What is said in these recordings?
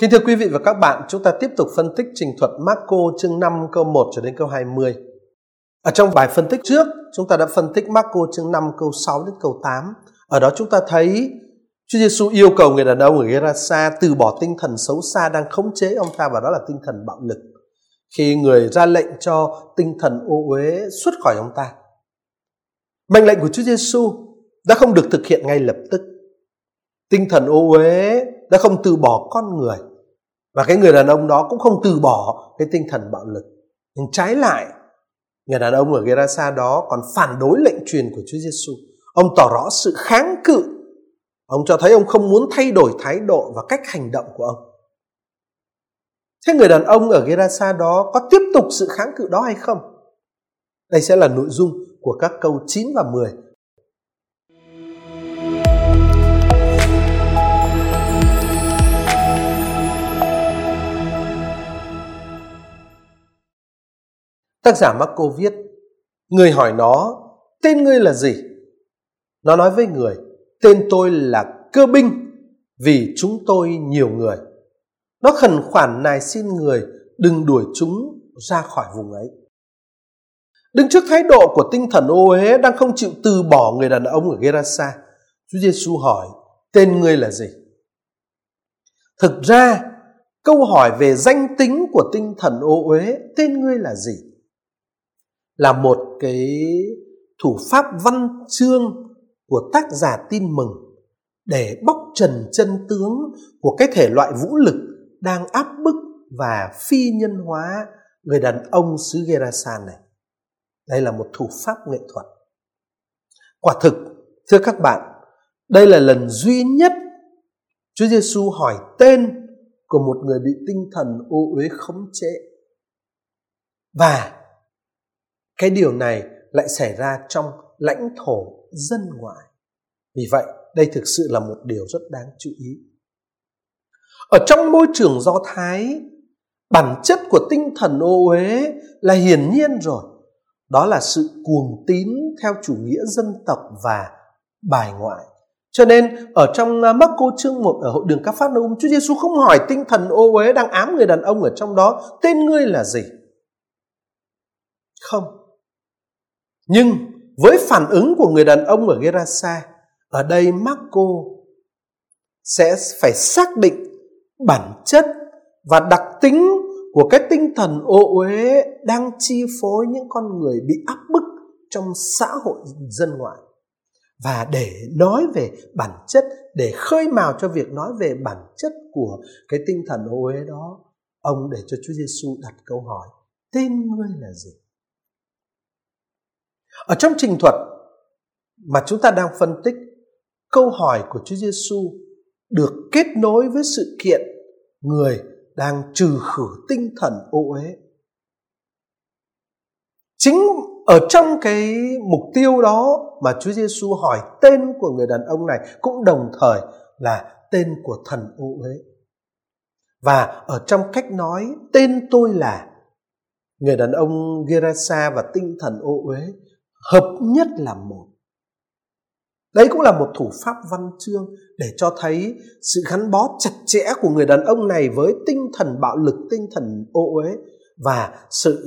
Kính thưa quý vị và các bạn, chúng ta tiếp tục phân tích trình thuật Marco chương 5 câu 1 cho đến câu 20. Ở trong bài phân tích trước, chúng ta đã phân tích Marco chương 5 câu 6 đến câu 8. Ở đó chúng ta thấy Chúa Giêsu yêu cầu người đàn ông ở Gerasa từ bỏ tinh thần xấu xa đang khống chế ông ta và đó là tinh thần bạo lực. Khi người ra lệnh cho tinh thần ô uế xuất khỏi ông ta. Mệnh lệnh của Chúa Giêsu đã không được thực hiện ngay lập tức. Tinh thần ô uế đã không từ bỏ con người và cái người đàn ông đó cũng không từ bỏ cái tinh thần bạo lực. Nhưng trái lại, người đàn ông ở Gerasa đó còn phản đối lệnh truyền của Chúa Giêsu. Ông tỏ rõ sự kháng cự. Ông cho thấy ông không muốn thay đổi thái độ và cách hành động của ông. Thế người đàn ông ở Gerasa đó có tiếp tục sự kháng cự đó hay không? Đây sẽ là nội dung của các câu 9 và 10 Tác giả Marco viết, người hỏi nó, tên ngươi là gì? Nó nói với người, tên tôi là cơ binh, vì chúng tôi nhiều người. Nó khẩn khoản nài xin người đừng đuổi chúng ra khỏi vùng ấy. Đứng trước thái độ của tinh thần ô uế đang không chịu từ bỏ người đàn ông ở Gerasa, Chúa Giêsu hỏi, tên ngươi là gì? Thực ra, câu hỏi về danh tính của tinh thần ô uế, tên ngươi là gì? Là một cái thủ pháp văn chương của tác giả tin mừng để bóc trần chân tướng của cái thể loại vũ lực đang áp bức và phi nhân hóa người đàn ông xứ Gerasan này. Đây là một thủ pháp nghệ thuật. Quả thực, thưa các bạn, đây là lần duy nhất Chúa Giêsu hỏi tên của một người bị tinh thần ô uế khống chế. Và cái điều này lại xảy ra trong lãnh thổ dân ngoại. Vì vậy đây thực sự là một điều rất đáng chú ý. Ở trong môi trường do thái bản chất của tinh thần ô uế là hiển nhiên rồi. Đó là sự cuồng tín theo chủ nghĩa dân tộc và bài ngoại. Cho nên ở trong à, Marco chương 1 ở hội đường các Pháp Nông, Chúa Giêsu không hỏi tinh thần ô uế đang ám người đàn ông ở trong đó tên ngươi là gì. Không, nhưng với phản ứng của người đàn ông ở Gerasa, ở đây Marco sẽ phải xác định bản chất và đặc tính của cái tinh thần ô uế đang chi phối những con người bị áp bức trong xã hội dân ngoại. Và để nói về bản chất để khơi mào cho việc nói về bản chất của cái tinh thần ô uế đó ông để cho Chúa Giêsu đặt câu hỏi tên ngươi là gì? Ở trong trình thuật mà chúng ta đang phân tích, câu hỏi của Chúa Giêsu được kết nối với sự kiện người đang trừ khử tinh thần ô uế. Chính ở trong cái mục tiêu đó mà Chúa Giêsu hỏi tên của người đàn ông này cũng đồng thời là tên của thần ô uế. Và ở trong cách nói tên tôi là người đàn ông Gerasa và tinh thần ô uế hợp nhất là một. Đấy cũng là một thủ pháp văn chương để cho thấy sự gắn bó chặt chẽ của người đàn ông này với tinh thần bạo lực, tinh thần ô uế và sự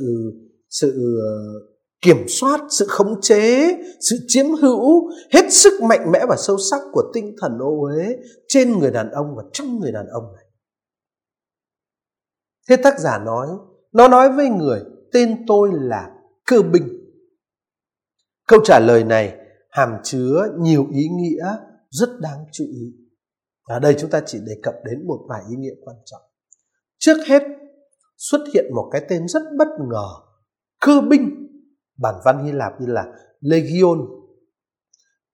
sự ờ, kiểm soát, sự khống chế, sự chiếm hữu hết sức mạnh mẽ và sâu sắc của tinh thần ô uế trên người đàn ông và trong người đàn ông này. Thế tác giả nói, nó nói với người, tên tôi là cơ binh Câu trả lời này hàm chứa nhiều ý nghĩa rất đáng chú ý. Ở đây chúng ta chỉ đề cập đến một vài ý nghĩa quan trọng. Trước hết, xuất hiện một cái tên rất bất ngờ, cơ binh. Bản văn Hy Lạp như là Legion.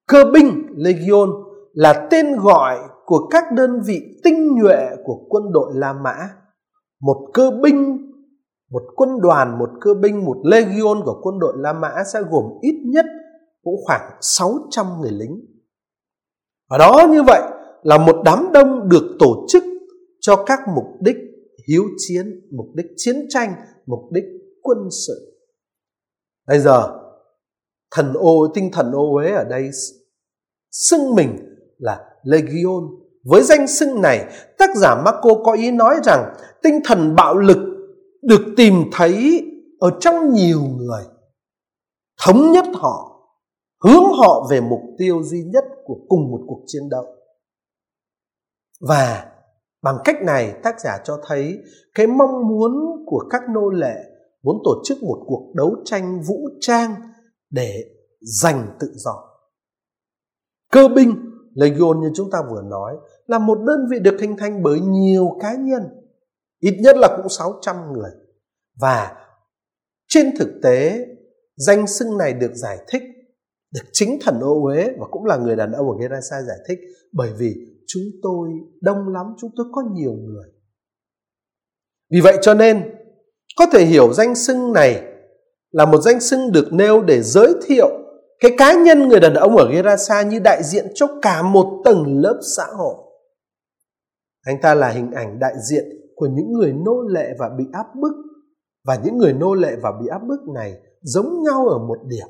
Cơ binh, Legion là tên gọi của các đơn vị tinh nhuệ của quân đội La Mã. Một cơ binh một quân đoàn, một cơ binh, một legion của quân đội La Mã sẽ gồm ít nhất cũng khoảng 600 người lính. Và đó như vậy là một đám đông được tổ chức cho các mục đích hiếu chiến, mục đích chiến tranh, mục đích quân sự. Bây giờ thần ô tinh thần ô uế ở đây xưng mình là legion với danh xưng này, tác giả Marco có ý nói rằng tinh thần bạo lực được tìm thấy ở trong nhiều người. Thống nhất họ, hướng họ về mục tiêu duy nhất của cùng một cuộc chiến đấu. Và bằng cách này tác giả cho thấy cái mong muốn của các nô lệ muốn tổ chức một cuộc đấu tranh vũ trang để giành tự do. Cơ binh Legion như chúng ta vừa nói là một đơn vị được hình thành bởi nhiều cá nhân, ít nhất là cũng 600 người. Và trên thực tế, danh xưng này được giải thích, được chính thần ô uế và cũng là người đàn ông ở Gerasa giải thích bởi vì chúng tôi đông lắm, chúng tôi có nhiều người. Vì vậy cho nên, có thể hiểu danh xưng này là một danh xưng được nêu để giới thiệu cái cá nhân người đàn ông ở Gerasa như đại diện cho cả một tầng lớp xã hội. Anh ta là hình ảnh đại diện của những người nô lệ và bị áp bức và những người nô lệ và bị áp bức này giống nhau ở một điểm,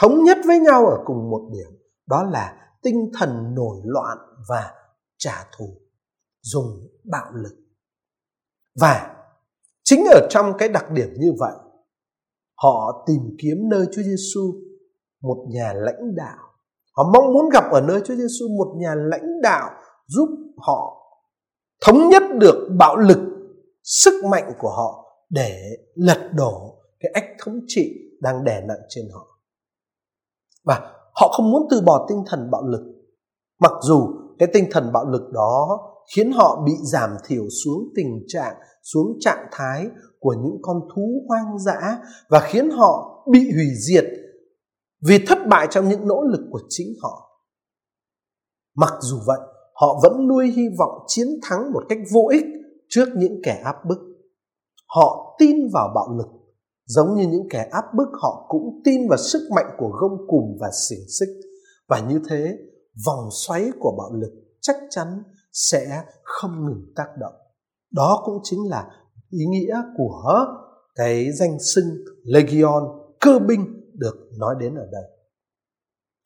thống nhất với nhau ở cùng một điểm, đó là tinh thần nổi loạn và trả thù, dùng bạo lực. Và chính ở trong cái đặc điểm như vậy, họ tìm kiếm nơi Chúa Giêsu một nhà lãnh đạo. Họ mong muốn gặp ở nơi Chúa Giêsu một nhà lãnh đạo giúp họ thống nhất được bạo lực, sức mạnh của họ để lật đổ cái ách thống trị đang đè nặng trên họ. Và họ không muốn từ bỏ tinh thần bạo lực. Mặc dù cái tinh thần bạo lực đó khiến họ bị giảm thiểu xuống tình trạng, xuống trạng thái của những con thú hoang dã và khiến họ bị hủy diệt vì thất bại trong những nỗ lực của chính họ. Mặc dù vậy, họ vẫn nuôi hy vọng chiến thắng một cách vô ích trước những kẻ áp bức. Họ tin vào bạo lực, giống như những kẻ áp bức họ cũng tin vào sức mạnh của gông cùm và xiềng xích. Và như thế, vòng xoáy của bạo lực chắc chắn sẽ không ngừng tác động. Đó cũng chính là ý nghĩa của cái danh xưng Legion, cơ binh được nói đến ở đây.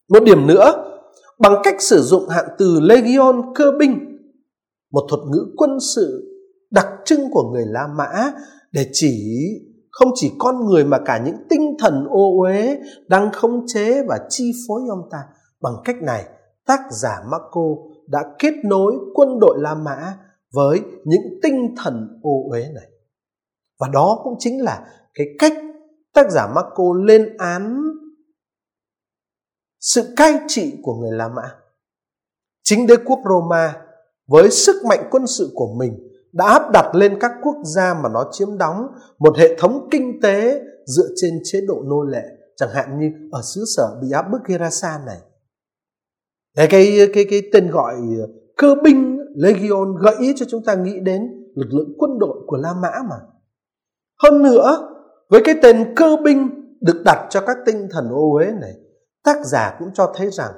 Một điểm nữa, bằng cách sử dụng hạn từ legion cơ binh, một thuật ngữ quân sự đặc trưng của người La Mã để chỉ không chỉ con người mà cả những tinh thần ô uế đang khống chế và chi phối ông ta. Bằng cách này, tác giả Marco đã kết nối quân đội La Mã với những tinh thần ô uế này. Và đó cũng chính là cái cách tác giả Marco lên án sự cai trị của người La Mã. Chính đế quốc Roma với sức mạnh quân sự của mình đã áp đặt lên các quốc gia mà nó chiếm đóng một hệ thống kinh tế dựa trên chế độ nô lệ, chẳng hạn như ở xứ sở bị áp bức Gerasa này. Cái, cái, cái, cái tên gọi ờ, cơ binh Legion gợi ý cho chúng ta nghĩ đến lực lượng quân đội của La Mã mà. Hơn nữa, với cái tên cơ binh được đặt cho các tinh thần ô uế này, tác giả cũng cho thấy rằng,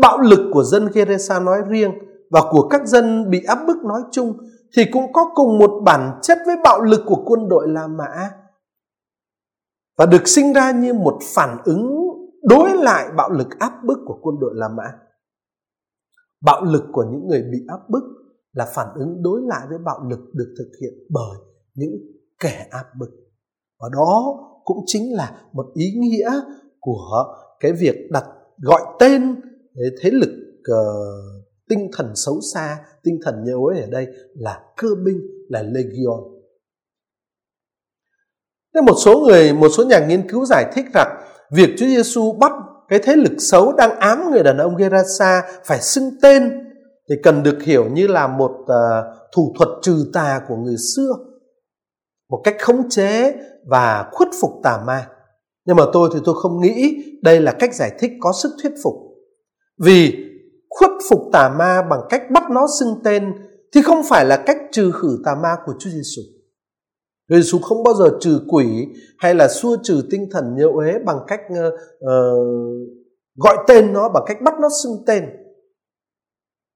bạo lực của dân Geresa nói riêng và của các dân bị áp bức nói chung thì cũng có cùng một bản chất với bạo lực của quân đội La Mã và được sinh ra như một phản ứng đối lại bạo lực áp bức của quân đội La Mã. Bạo lực của những người bị áp bức là phản ứng đối lại với bạo lực được thực hiện bởi những kẻ áp bức và đó cũng chính là một ý nghĩa của cái việc đặt gọi tên thế lực uh, tinh thần xấu xa tinh thần nhớ ấy ở đây là cơ binh là legion Thế một số người một số nhà nghiên cứu giải thích rằng việc Chúa Giêsu bắt cái thế lực xấu đang ám người đàn ông Gerasa phải xưng tên thì cần được hiểu như là một uh, thủ thuật trừ tà của người xưa một cách khống chế và khuất phục tà ma. Nhưng mà tôi thì tôi không nghĩ đây là cách giải thích có sức thuyết phục. Vì khuất phục tà ma bằng cách bắt nó xưng tên thì không phải là cách trừ khử tà ma của Chúa Giêsu. Chúa Giêsu không bao giờ trừ quỷ hay là xua trừ tinh thần nhiễu uế bằng cách uh, uh, gọi tên nó bằng cách bắt nó xưng tên.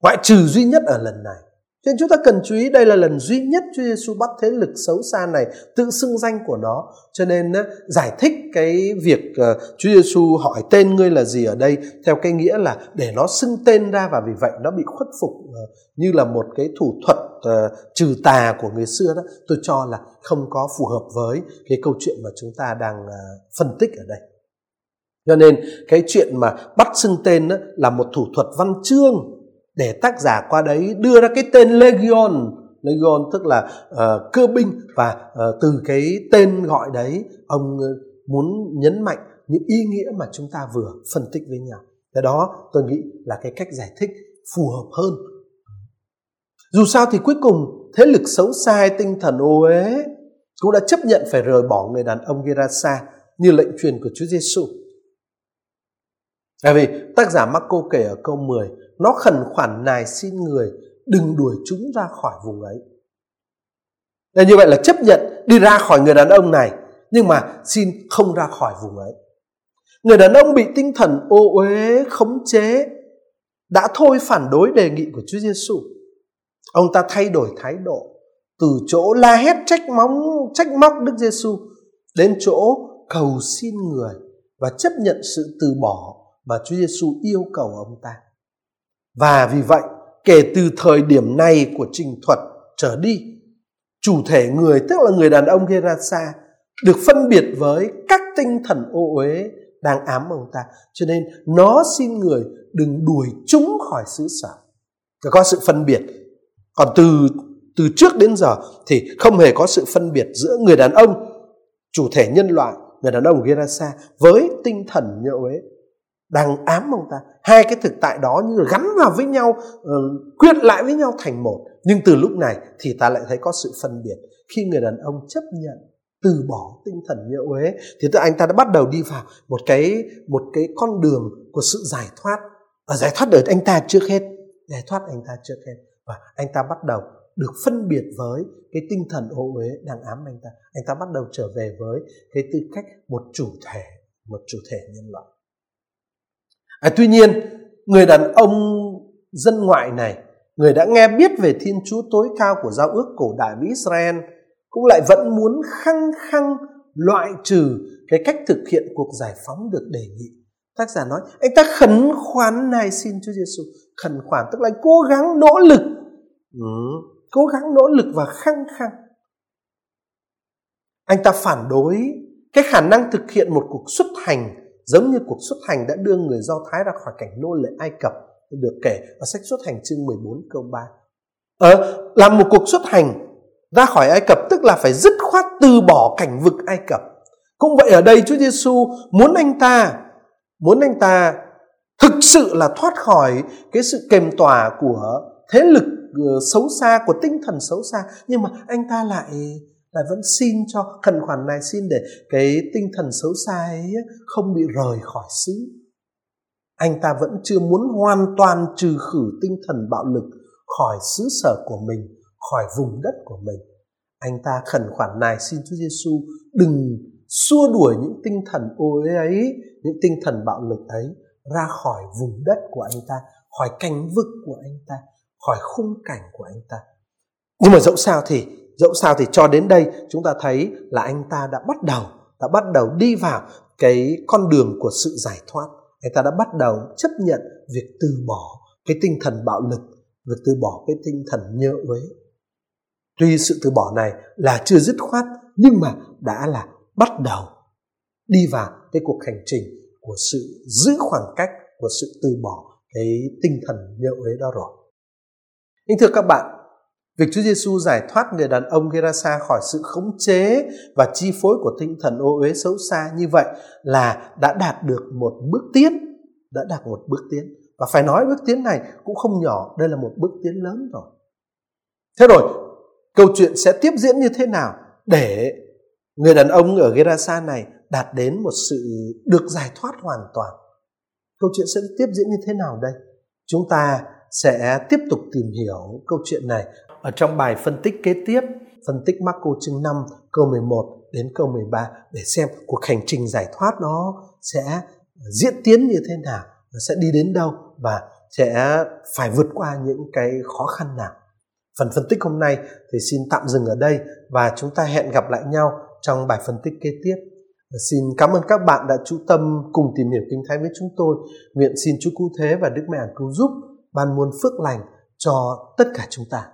Ngoại trừ duy nhất ở lần này cho nên chúng ta cần chú ý đây là lần duy nhất Chúa Giêsu bắt thế lực xấu xa này tự xưng danh của nó. Cho nên giải thích cái việc ờ, Chúa Giêsu hỏi tên ngươi là gì ở đây theo cái nghĩa là để nó xưng tên ra và vì vậy nó bị khuất phục ờ, như là một cái thủ thuật ờ, trừ tà của người xưa đó tôi cho là không có phù hợp với cái câu chuyện mà chúng ta đang phân tích ở đây cho nên cái chuyện mà bắt xưng tên đó là một thủ thuật văn chương để tác giả qua đấy đưa ra cái tên legion. Legion tức là uh, cơ binh và uh, từ cái tên gọi đấy ông ờ, muốn nhấn mạnh những ý nghĩa mà chúng ta vừa phân tích với nhau. Cái đó tôi nghĩ là cái cách giải thích phù hợp hơn. Dù sao thì cuối cùng thế lực xấu xa tinh thần ô uế cũng đã chấp nhận phải rời bỏ người đàn ông Gerasa như lệnh truyền của Chúa Giêsu. Tại vì tác giả Marco kể ở câu 10, nó khẩn khoản nài xin người đừng đuổi chúng ra khỏi vùng ấy. nên như vậy là chấp nhận đi ra khỏi người đàn ông này, nhưng mà xin không ra khỏi vùng ấy. Người đàn ông bị tinh thần ô uế khống chế đã thôi phản đối đề nghị của Chúa Giêsu. Ông ta thay đổi thái độ từ chỗ la hét trách móng trách móc Đức Giêsu đến chỗ cầu xin người và chấp nhận sự từ bỏ mà Chúa Giêsu yêu cầu ông ta. Và vì vậy, kể từ thời điểm này của trình thuật trở đi, chủ thể người tức là người đàn ông Gerasa được phân biệt với các tinh thần ô uế đang ám ông ta. Cho nên nó xin người đừng đuổi chúng khỏi xứ sở. Có sự phân biệt. Còn từ từ trước đến giờ thì không hề có sự phân biệt giữa người đàn ông chủ thể nhân loại người đàn ông Gerasa với tinh thần nhậu uế đang ám ông ta. Hai cái thực tại đó như gắn vào với nhau quyết quyện lại với nhau thành một. Nhưng từ lúc này thì ta lại thấy có sự phân biệt. Khi người đàn ông chấp nhận từ bỏ tinh thần nhiễu uế, thì tức anh ta đã bắt đầu đi vào một cái một cái con đường của sự giải thoát. Và giải thoát đời anh ta trước hết. Giải thoát anh ta trước hết. Và anh ta bắt đầu được phân biệt với cái tinh thần ô uế đang ám anh ta. Anh ta bắt đầu trở về với cái tư cách một chủ thể, một chủ thể nhân loại à, tuy nhiên người đàn ông dân ngoại này người đã nghe biết về thiên chúa tối cao của giao ước cổ đại với israel cũng lại vẫn muốn khăng khăng loại trừ cái cách thực hiện cuộc giải phóng được đề nghị. Tác giả nói anh ta khẩn khoản này xin Chúa Giêsu khẩn khoản tức là cố gắng nỗ lực. Ừ, cố gắng nỗ lực và khăng khăng. Anh ta phản đối cái khả năng thực hiện một cuộc xuất hành giống như cuộc xuất hành đã đưa người Do Thái ra khỏi cảnh nô lệ Ai Cập được kể ở sách xuất hành chương 14 câu 3. Ờ, làm một cuộc xuất hành ra khỏi Ai Cập tức là phải dứt khoát từ bỏ cảnh vực Ai Cập. Cũng vậy ở đây Chúa Giêsu muốn anh ta muốn anh ta thực sự là thoát khỏi cái sự kềm tỏa của thế lực ờ, xấu xa của tinh thần xấu xa nhưng mà anh ta lại lại vẫn xin cho, khẩn khoản này xin để cái tinh thần xấu xa ấy không bị rời khỏi xứ. Anh ta vẫn chưa muốn hoàn toàn trừ khử tinh thần bạo lực khỏi xứ sở của mình, khỏi vùng đất của mình. Anh ta khẩn khoản này xin Chúa Giêsu đừng xua đuổi những tinh thần ô uế ấy, những tinh thần bạo lực ấy ra khỏi vùng đất của anh ta, khỏi cảnh vực của anh ta, khỏi khung cảnh của anh ta. Nhưng mà dẫu sao thì dẫu sao thì cho đến đây chúng ta thấy là anh ta đã bắt đầu đã bắt đầu đi vào cái con đường của sự giải thoát anh ta đã bắt đầu chấp nhận việc từ bỏ cái tinh thần bạo lực việc từ bỏ cái tinh thần nhơ uế tuy sự từ bỏ này là chưa dứt khoát nhưng mà đã là bắt đầu đi vào cái cuộc hành trình của sự giữ khoảng cách của sự từ bỏ cái tinh thần nhơ uế đó rồi. Nhưng thưa các bạn, việc Chúa Giêsu giải thoát người đàn ông Gerasa khỏi sự khống chế và chi phối của tinh thần ô uế xấu xa như vậy là đã đạt được một bước tiến, đã đạt một bước tiến. Và phải nói bước tiến này cũng không nhỏ, đây là một bước tiến lớn rồi. Thế rồi, câu chuyện sẽ tiếp diễn như thế nào để người đàn ông ở Gerasa này đạt đến một sự được giải thoát hoàn toàn. Câu chuyện sẽ tiếp diễn như thế nào đây? Chúng ta sẽ tiếp tục tìm hiểu câu chuyện này ở trong bài phân tích kế tiếp, phân tích Marco chương 5 câu 11 đến câu 13 để xem cuộc hành trình giải thoát nó sẽ diễn tiến như thế nào, nó sẽ đi đến đâu và sẽ phải vượt qua những cái khó khăn nào. Phần phân tích hôm nay thì xin tạm dừng ở đây và chúng ta hẹn gặp lại nhau trong bài phân tích kế tiếp. Xin cảm ơn các bạn đã chú tâm cùng tìm hiểu Kinh Thánh với chúng tôi. Nguyện xin Chúa Cứu Thế và Đức Mẹ cứu giúp ban muôn phước lành cho tất cả chúng ta